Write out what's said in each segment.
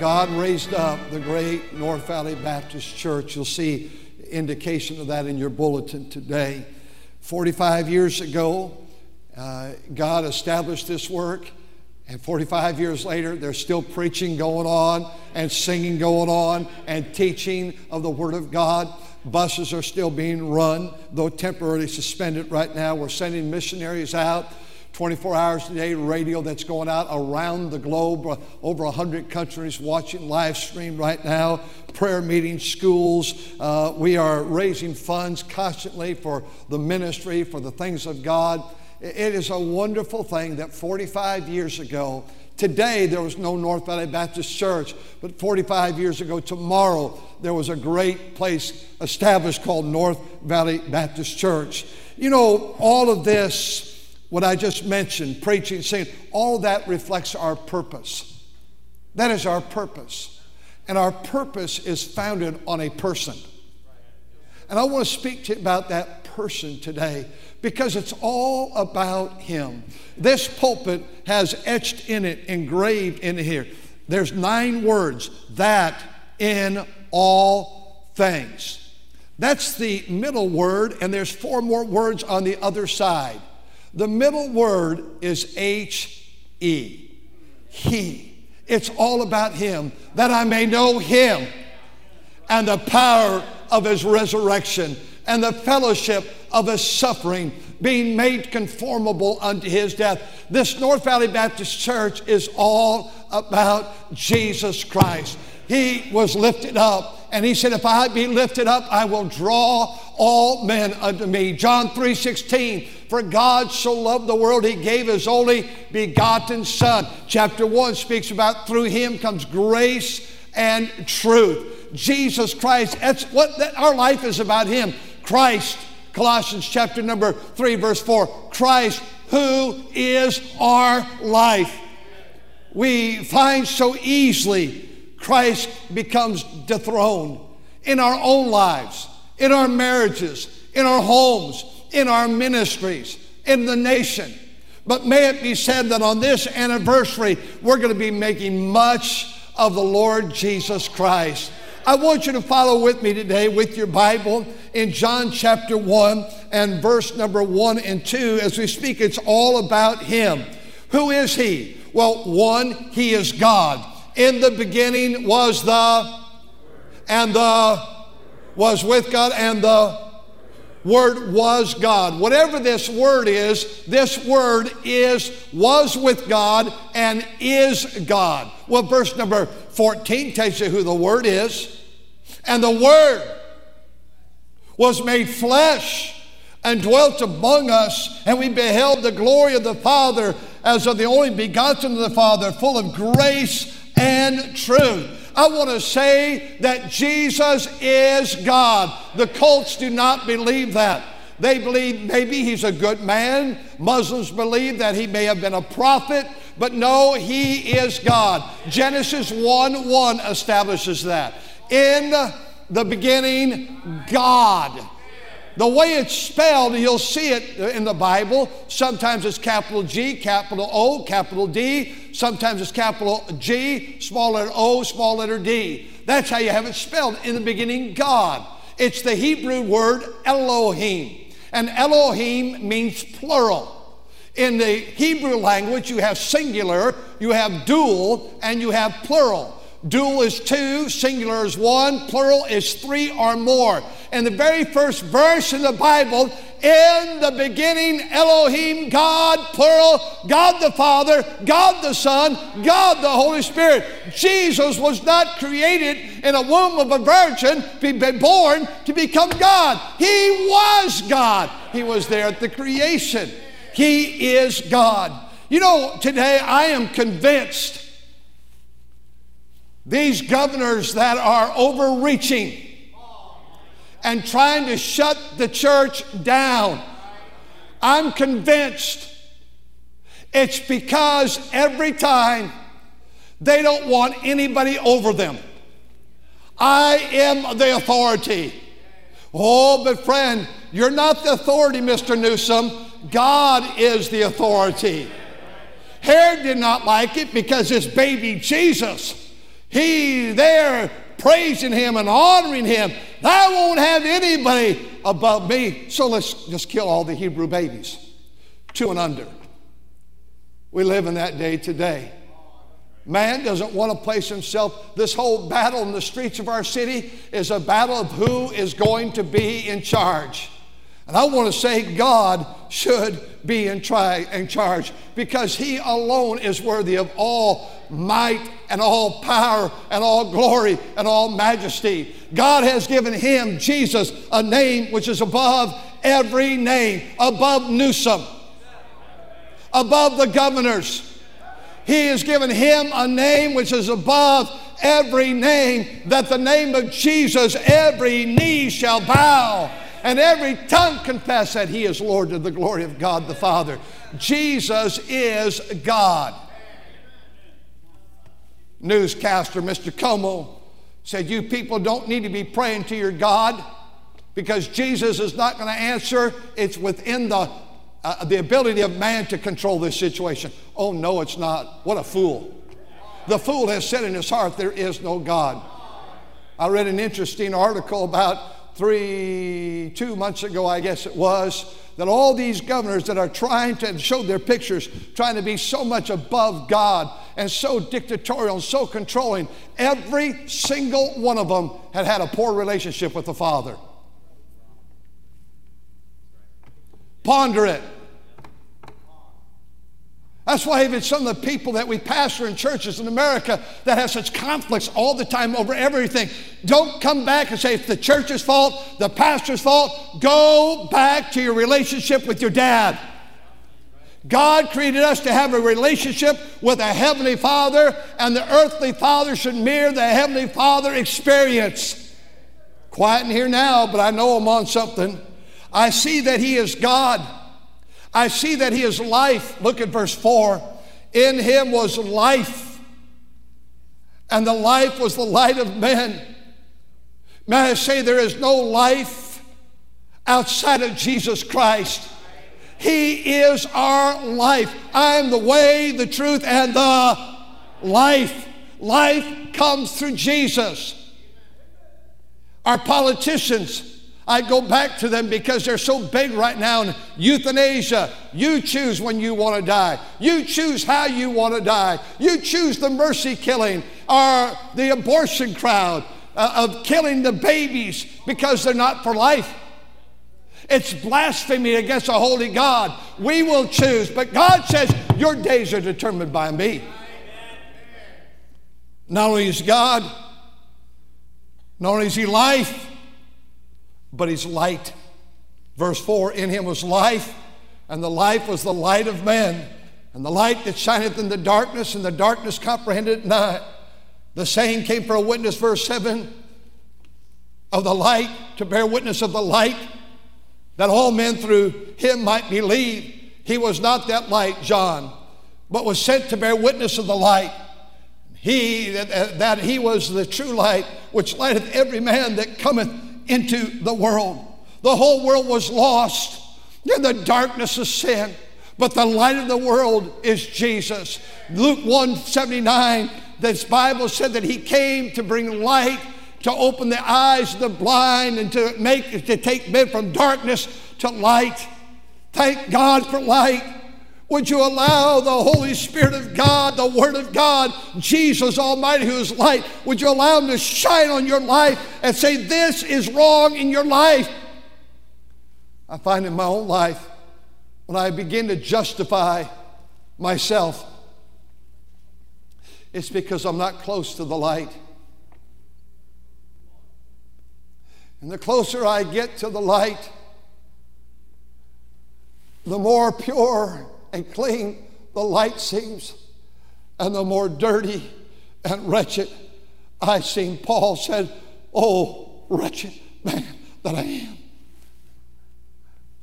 God raised up the great North Valley Baptist Church. You'll see indication of that in your bulletin today. 45 years ago, uh, God established this work, and 45 years later, there's still preaching going on, and singing going on, and teaching of the Word of God. Buses are still being run, though temporarily suspended right now. We're sending missionaries out 24 hours a day radio that's going out around the globe, uh, over 100 countries watching live stream right now, prayer meetings, schools. Uh, we are raising funds constantly for the ministry, for the things of God. It is a wonderful thing that 45 years ago, Today, there was no North Valley Baptist Church, but 45 years ago, tomorrow, there was a great place established called North Valley Baptist Church. You know, all of this what I just mentioned, preaching, singing, all that reflects our purpose. That is our purpose. And our purpose is founded on a person. And I want to speak to you about that person today because it's all about him. This pulpit has etched in it, engraved in here. There's nine words that in all things. That's the middle word, and there's four more words on the other side. The middle word is H E. He. It's all about Him, that I may know Him and the power of His resurrection and the fellowship of His suffering, being made conformable unto His death. This North Valley Baptist Church is all about Jesus Christ. He was lifted up and he said, If I be lifted up, I will draw all men unto me. John 3 16, for God so loved the world, he gave his only begotten Son. Chapter 1 speaks about through him comes grace and truth. Jesus Christ, that's what that, our life is about him. Christ, Colossians chapter number 3, verse 4. Christ, who is our life. We find so easily Christ becomes dethroned in our own lives, in our marriages, in our homes, in our ministries, in the nation. But may it be said that on this anniversary, we're going to be making much of the Lord Jesus Christ. I want you to follow with me today with your Bible in John chapter 1 and verse number 1 and 2 as we speak. It's all about Him. Who is He? Well, one, He is God. In the beginning was the, and the, was with God, and the Word was God. Whatever this word is, this word is, was with God, and is God. Well, verse number 14 tells you who the Word is. And the Word was made flesh and dwelt among us, and we beheld the glory of the Father as of the only begotten of the Father, full of grace and truth. I want to say that Jesus is God. The cults do not believe that. They believe maybe he's a good man. Muslims believe that he may have been a prophet, but no, he is God. Genesis 1 1 establishes that. In the beginning, God. The way it's spelled, you'll see it in the Bible. Sometimes it's capital G, capital O, capital D. Sometimes it's capital G, small letter O, small letter D. That's how you have it spelled. In the beginning, God. It's the Hebrew word Elohim. And Elohim means plural. In the Hebrew language, you have singular, you have dual, and you have plural. Dual is two, singular is one, plural is three or more. And the very first verse in the Bible, in the beginning, Elohim, God, plural, God the Father, God the Son, God the Holy Spirit. Jesus was not created in a womb of a virgin, be born to become God. He was God. He was there at the creation. He is God. You know, today I am convinced these governors that are overreaching, and trying to shut the church down. I'm convinced it's because every time they don't want anybody over them. I am the authority. Oh, but friend, you're not the authority, Mr. Newsom. God is the authority. Herod did not like it because this baby Jesus, he there praising him and honoring him. I won't have anybody above me. So let's just kill all the Hebrew babies, two and under. We live in that day today. Man doesn't want to place himself. This whole battle in the streets of our city is a battle of who is going to be in charge. And I want to say God should be in, try, in charge because He alone is worthy of all might and all power and all glory and all majesty. God has given Him, Jesus, a name which is above every name, above Newsom, above the governors. He has given Him a name which is above every name, that the name of Jesus every knee shall bow and every tongue confess that He is Lord to the glory of God the Father. Jesus is God. Newscaster Mr. Cuomo said, You people don't need to be praying to your God because Jesus is not going to answer. It's within the, uh, the ability of man to control this situation. Oh, no, it's not. What a fool. The fool has said in his heart, There is no God. I read an interesting article about three, two months ago, I guess it was, that all these governors that are trying to show their pictures, trying to be so much above God and so dictatorial and so controlling, every single one of them had had a poor relationship with the Father. Ponder it. That's why even some of the people that we pastor in churches in America that have such conflicts all the time over everything, don't come back and say it's the church's fault, the pastor's fault. Go back to your relationship with your dad. God created us to have a relationship with a heavenly Father, and the earthly Father should mirror the heavenly Father experience. Quiet in here now, but I know I'm on something. I see that He is God. I see that he is life. Look at verse 4. In him was life, and the life was the light of men. May I say, there is no life outside of Jesus Christ. He is our life. I am the way, the truth, and the life. Life comes through Jesus. Our politicians, I go back to them because they're so big right now in euthanasia. You choose when you want to die. You choose how you want to die. You choose the mercy killing or the abortion crowd uh, of killing the babies because they're not for life. It's blasphemy against a holy God. We will choose, but God says your days are determined by me. Not only is God, not only is He life, but he's light. Verse 4 In him was life, and the life was the light of men. And the light that shineth in the darkness, and the darkness comprehended not. The same came for a witness, verse 7, of the light, to bear witness of the light, that all men through him might believe. He was not that light, John, but was sent to bear witness of the light. He that, that he was the true light, which lighteth every man that cometh into the world. The whole world was lost in the darkness of sin, but the light of the world is Jesus. Luke 1 79, this Bible said that he came to bring light, to open the eyes of the blind, and to make to take men from darkness to light. Thank God for light. Would you allow the Holy Spirit of God, the Word of God, Jesus Almighty, who is light, would you allow Him to shine on your life and say, This is wrong in your life? I find in my own life, when I begin to justify myself, it's because I'm not close to the light. And the closer I get to the light, the more pure and clean the light seems, and the more dirty and wretched I seem. Paul said, Oh, wretched man that I am.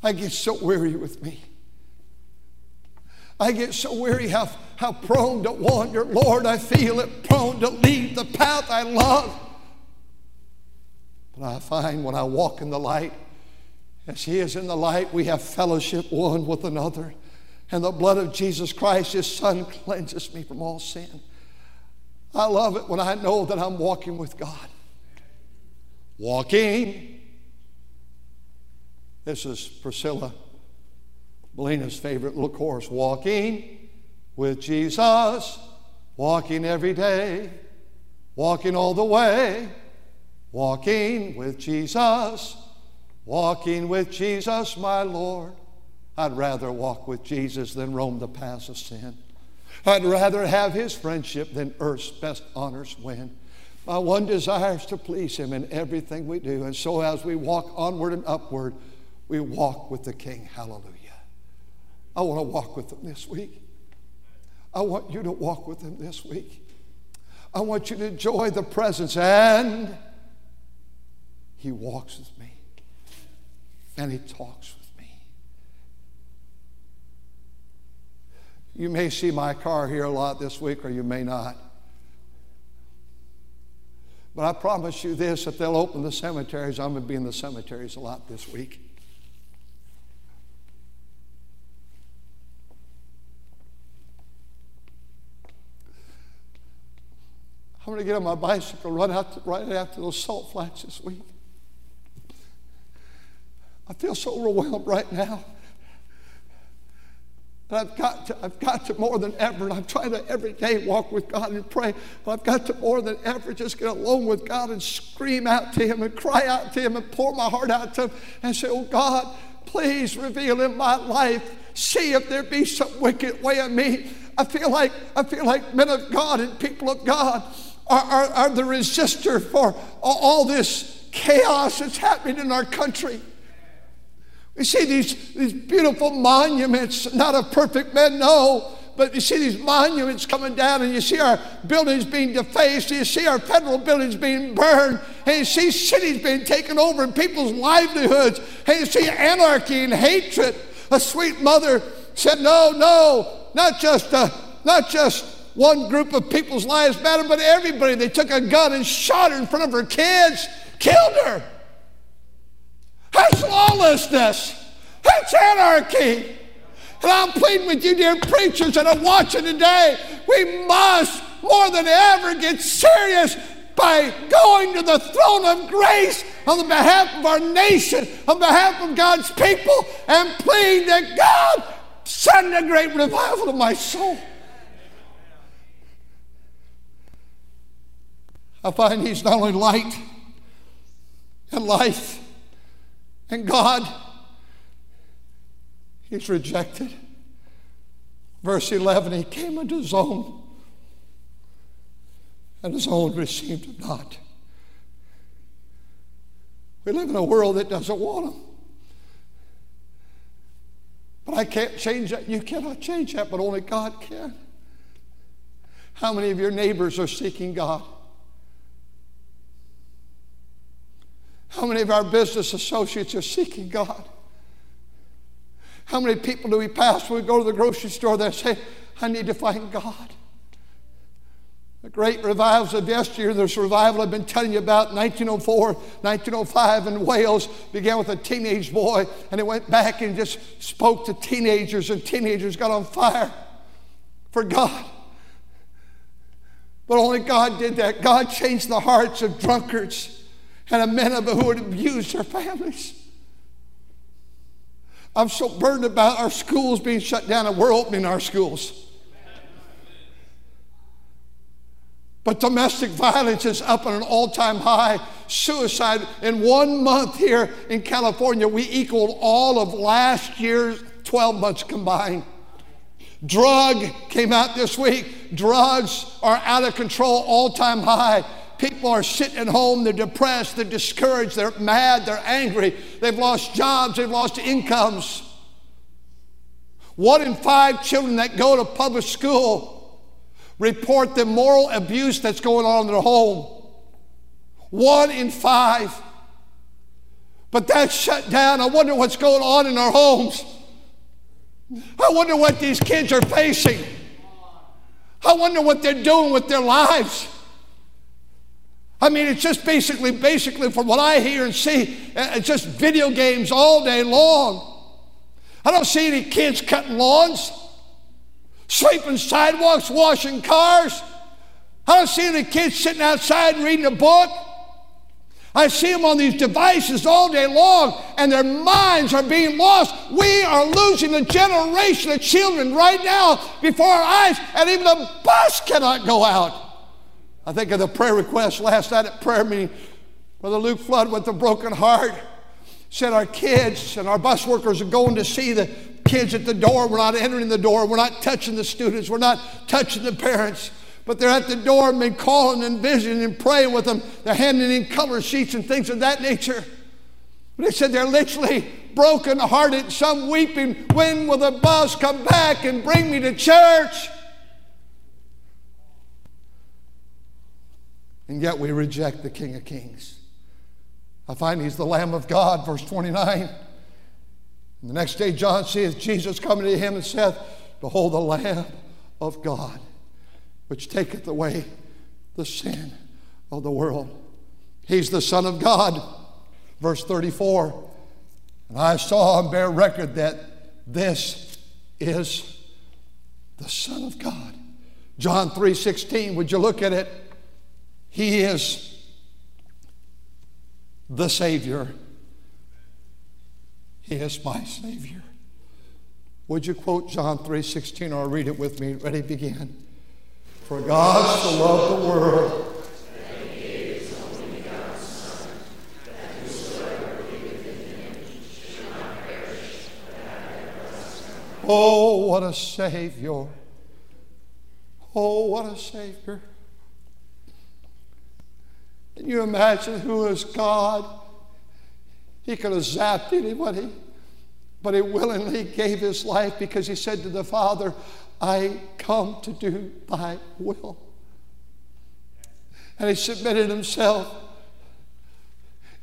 I get so weary with me. I get so weary how, how prone to wander. Lord, I feel it prone to leave the path I love. But I find when I walk in the light, as He is in the light, we have fellowship one with another. And the blood of Jesus Christ, His Son, cleanses me from all sin. I love it when I know that I'm walking with God. Walking. This is Priscilla Melina's favorite little chorus walking with Jesus, walking every day, walking all the way, walking with Jesus, walking with Jesus, my Lord. I'd rather walk with Jesus than roam the paths of sin. I'd rather have his friendship than earth's best honors win. My one desire is to please him in everything we do. And so as we walk onward and upward, we walk with the King. Hallelujah. I want to walk with him this week. I want you to walk with him this week. I want you to enjoy the presence. And he walks with me, and he talks with me. You may see my car here a lot this week, or you may not. But I promise you this if they'll open the cemeteries, I'm going to be in the cemeteries a lot this week. I'm going to get on my bicycle, run out to, right after those salt flats this week. I feel so overwhelmed right now. I've got to, I've got to more than ever, and I'm trying to every day walk with God and pray, but I've got to more than ever just get alone with God and scream out to Him and cry out to Him and pour my heart out to Him and say, Oh God, please reveal in my life, see if there be some wicked way of me. I feel like I feel like men of God and people of God are, are, are the resistor for all this chaos that's happening in our country. We see these, these beautiful monuments, not of perfect men, no, but you see these monuments coming down, and you see our buildings being defaced, you see our federal buildings being burned, and you see cities being taken over and people's livelihoods, and you see anarchy and hatred. A sweet mother said, No, no, not just, uh, not just one group of people's lives matter, but everybody. They took a gun and shot her in front of her kids, killed her. That's lawlessness. That's anarchy. And I'm pleading with you, dear preachers that are watching today, we must more than ever get serious by going to the throne of grace on the behalf of our nation, on behalf of God's people, and plead that God send a great revival to my soul. I find He's not only light and life and God, He's rejected. Verse 11 He came unto His own, and His own received Him not. We live in a world that doesn't want Him. But I can't change that. You cannot change that, but only God can. How many of your neighbors are seeking God? How many of our business associates are seeking God? How many people do we pass when we go to the grocery store that say, I need to find God? The great revivals of yesteryear, this revival I've been telling you about, 1904, 1905 in Wales, began with a teenage boy, and it went back and just spoke to teenagers, and teenagers got on fire for God. But only God did that. God changed the hearts of drunkards and a men of who had abused their families. I'm so burdened about our schools being shut down and we're opening our schools. But domestic violence is up at an all time high. Suicide in one month here in California, we equaled all of last year's 12 months combined. Drug came out this week. Drugs are out of control, all time high. People are sitting at home, they're depressed, they're discouraged, they're mad, they're angry, they've lost jobs, they've lost incomes. One in five children that go to public school report the moral abuse that's going on in their home. One in five. But that's shut down. I wonder what's going on in our homes. I wonder what these kids are facing. I wonder what they're doing with their lives. I mean, it's just basically, basically, from what I hear and see, uh, it's just video games all day long. I don't see any kids cutting lawns, sweeping sidewalks, washing cars. I don't see any kids sitting outside reading a book. I see them on these devices all day long, and their minds are being lost. We are losing a generation of children right now before our eyes, and even the bus cannot go out. I think of the prayer request last night at prayer meeting. Brother Luke Flood with a broken heart said our kids and our bus workers are going to see the kids at the door. We're not entering the door. We're not touching the students. We're not touching the parents but they're at the door and been calling and visiting and praying with them. They're handing in color sheets and things of that nature. But they said they're literally broken hearted, some weeping. When will the bus come back and bring me to church? And yet we reject the King of Kings. I find he's the Lamb of God, verse 29. And the next day, John sees Jesus coming to him and saith, Behold, the Lamb of God which taketh away the sin of the world. He's the Son of God. Verse 34 And I saw and bear record that this is the Son of God. John 3 16, would you look at it? He is the Savior. He is my Savior. Would you quote John 3 16 or read it with me? Ready, begin. For God so loved the world. Oh, what a Savior. Oh, what a Savior. Can you imagine who is God? He could have zapped anybody, but he willingly gave his life because he said to the Father, I come to do thy will. And he submitted himself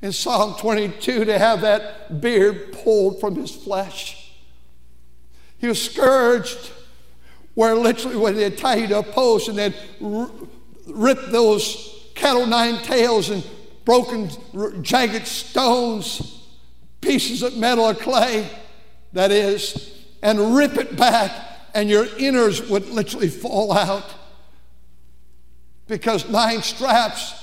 in Psalm 22 to have that beard pulled from his flesh. He was scourged, where literally when they tie you to a post and they'd rip those cattle nine tails and broken, jagged stones, pieces of metal or clay, that is, and rip it back and your innards would literally fall out. Because nine straps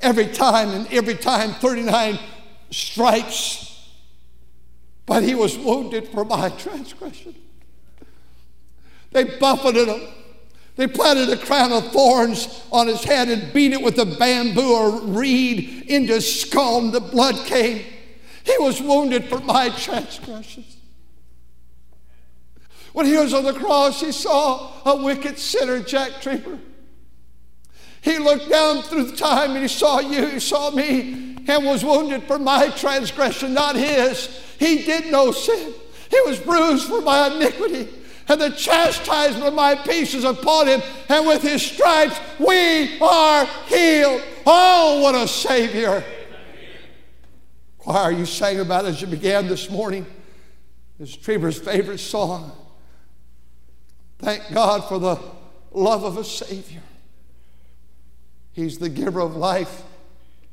every time and every time 39 stripes. But he was wounded for my transgression. They buffeted him they planted a crown of thorns on his head and beat it with a bamboo or reed into his skull and the blood came he was wounded for my transgressions when he was on the cross, he saw a wicked sinner, Jack Trieber. He looked down through the time and he saw you, he saw me, and was wounded for my transgression, not his. He did no sin. He was bruised for my iniquity, and the chastisement of my peace is upon him, and with his stripes we are healed. Oh, what a Savior! Choir, you sang about as you began this morning. It's Trieber's favorite song. Thank God for the love of a Savior. He's the giver of life.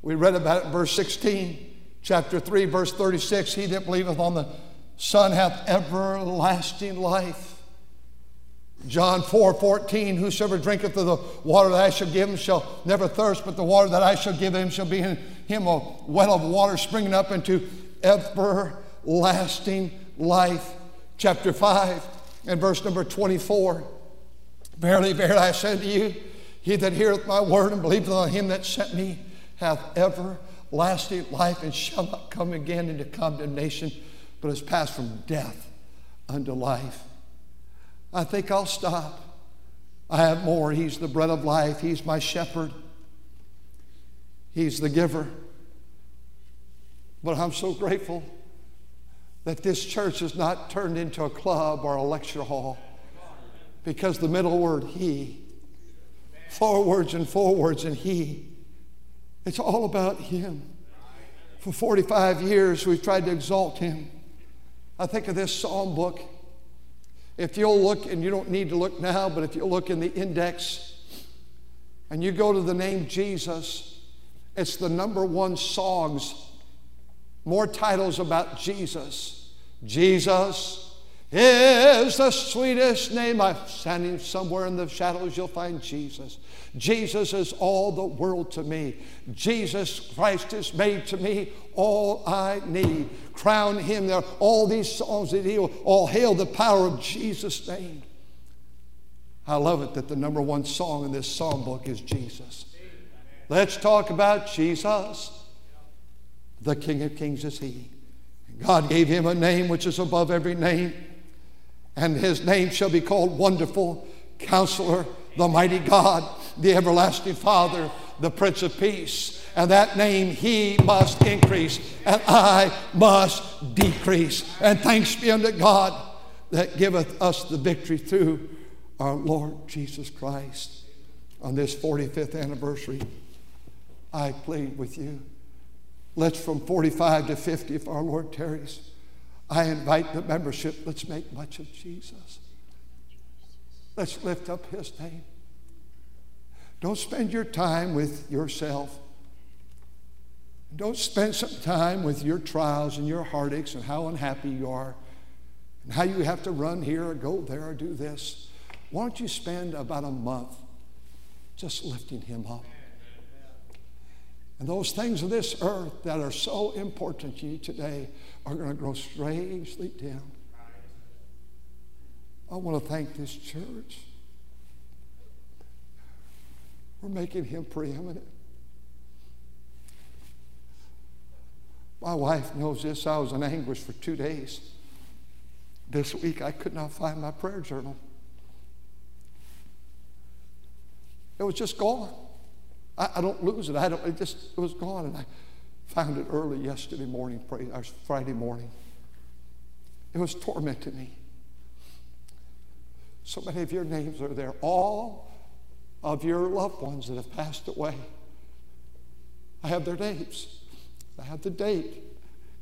We read about it in verse 16, chapter 3, verse 36. He that believeth on the Son hath everlasting life. John 4 14, whosoever drinketh of the water that I shall give him shall never thirst, but the water that I shall give him shall be in him a well of water springing up into everlasting life. Chapter 5, and verse number 24. Verily, verily, I say to you, he that heareth my word and believeth on him that sent me hath everlasting life and shall not come again into condemnation, but is passed from death unto life. I think I'll stop. I have more. He's the bread of life, He's my shepherd, He's the giver. But I'm so grateful that this church is not turned into a club or a lecture hall because the middle word, He, four words and four words and He, it's all about Him. For 45 years, we've tried to exalt him. I think of this psalm book. If you'll look, and you don't need to look now, but if you look in the index and you go to the name Jesus, it's the number one songs, more titles about Jesus. Jesus is the sweetest name. I'm standing somewhere in the shadows, you'll find Jesus. Jesus is all the world to me. Jesus Christ is made to me all I need. Crown him there. All these songs that heal, all hail the power of Jesus' name. I love it that the number one song in this psalm book is Jesus. Let's talk about Jesus. The King of Kings is He. God gave him a name which is above every name, and his name shall be called Wonderful, Counselor, the Mighty God, the Everlasting Father, the Prince of Peace. And that name he must increase, and I must decrease. And thanks be unto God that giveth us the victory through our Lord Jesus Christ. On this 45th anniversary, I plead with you. Let's from 45 to 50, if our Lord tarries. I invite the membership. Let's make much of Jesus. Let's lift up his name. Don't spend your time with yourself. Don't spend some time with your trials and your heartaches and how unhappy you are and how you have to run here or go there or do this. Why don't you spend about a month just lifting him up? And those things of this earth that are so important to you today are going to grow strangely dim. I want to thank this church. We're making him preeminent. My wife knows this. I was in anguish for two days. This week I could not find my prayer journal. It was just gone. I, I don't lose it. I don't, it just it was gone. And I found it early yesterday morning, or Friday morning. It was tormenting me. So many of your names are there. All of your loved ones that have passed away. I have their names. I have the date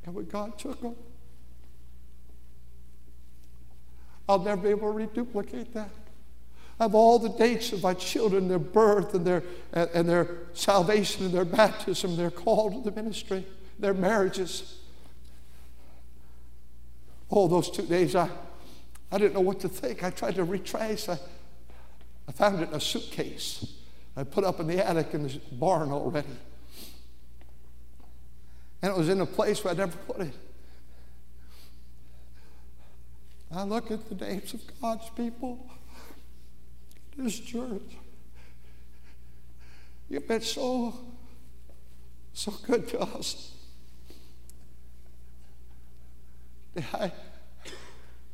and when God took them. I'll never be able to reduplicate that. I have all the dates of my children, their birth and their, and their salvation and their baptism, their call to the ministry, their marriages. Oh, those two days, I, I didn't know what to think. I tried to retrace. I, I found it in a suitcase I put up in the attic in the barn already. And it was in a place where I never put it. I look at the names of God's people this church. You've been so, so good to us. I,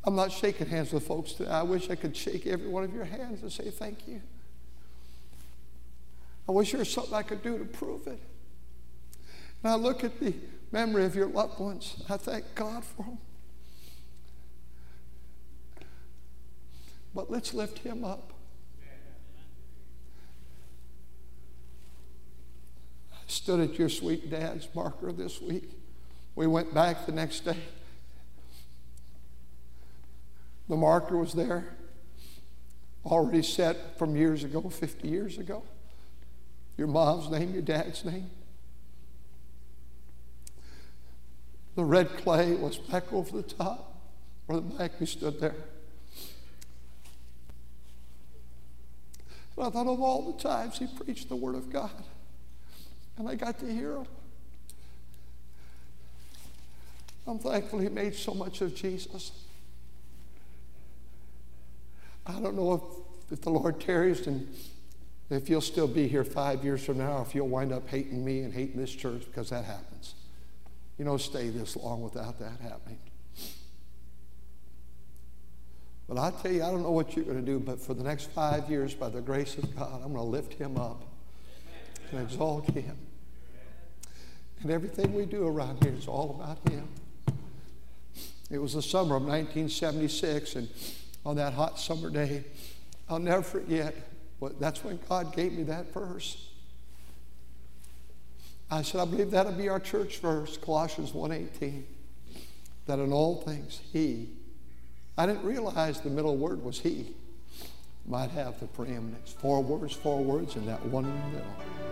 I'm not shaking hands with folks today. I wish I could shake every one of your hands and say thank you. I wish there was something I could do to prove it. And I look at the memory of your loved ones. I thank God for them. But let's lift him up. Stood at your sweet dad's marker this week. We went back the next day. The marker was there, already set from years ago, 50 years ago. Your mom's name, your dad's name. The red clay was back over the top the back we stood there. And I thought of all the times he preached the Word of God. And I got to hear him. I'm thankful he made so much of Jesus. I don't know if, if the Lord tarries and if you'll still be here five years from now, if you'll wind up hating me and hating this church because that happens. You don't stay this long without that happening. But I tell you, I don't know what you're going to do, but for the next five years, by the grace of God, I'm going to lift him up and exalt him. And everything we do around here is all about him. It was the summer of 1976, and on that hot summer day, I'll never forget. That's when God gave me that verse. I said, I believe that'll be our church verse, Colossians 1.18, that in all things he, I didn't realize the middle word was he, might have the preeminence. Four words, four words, and that one in the middle.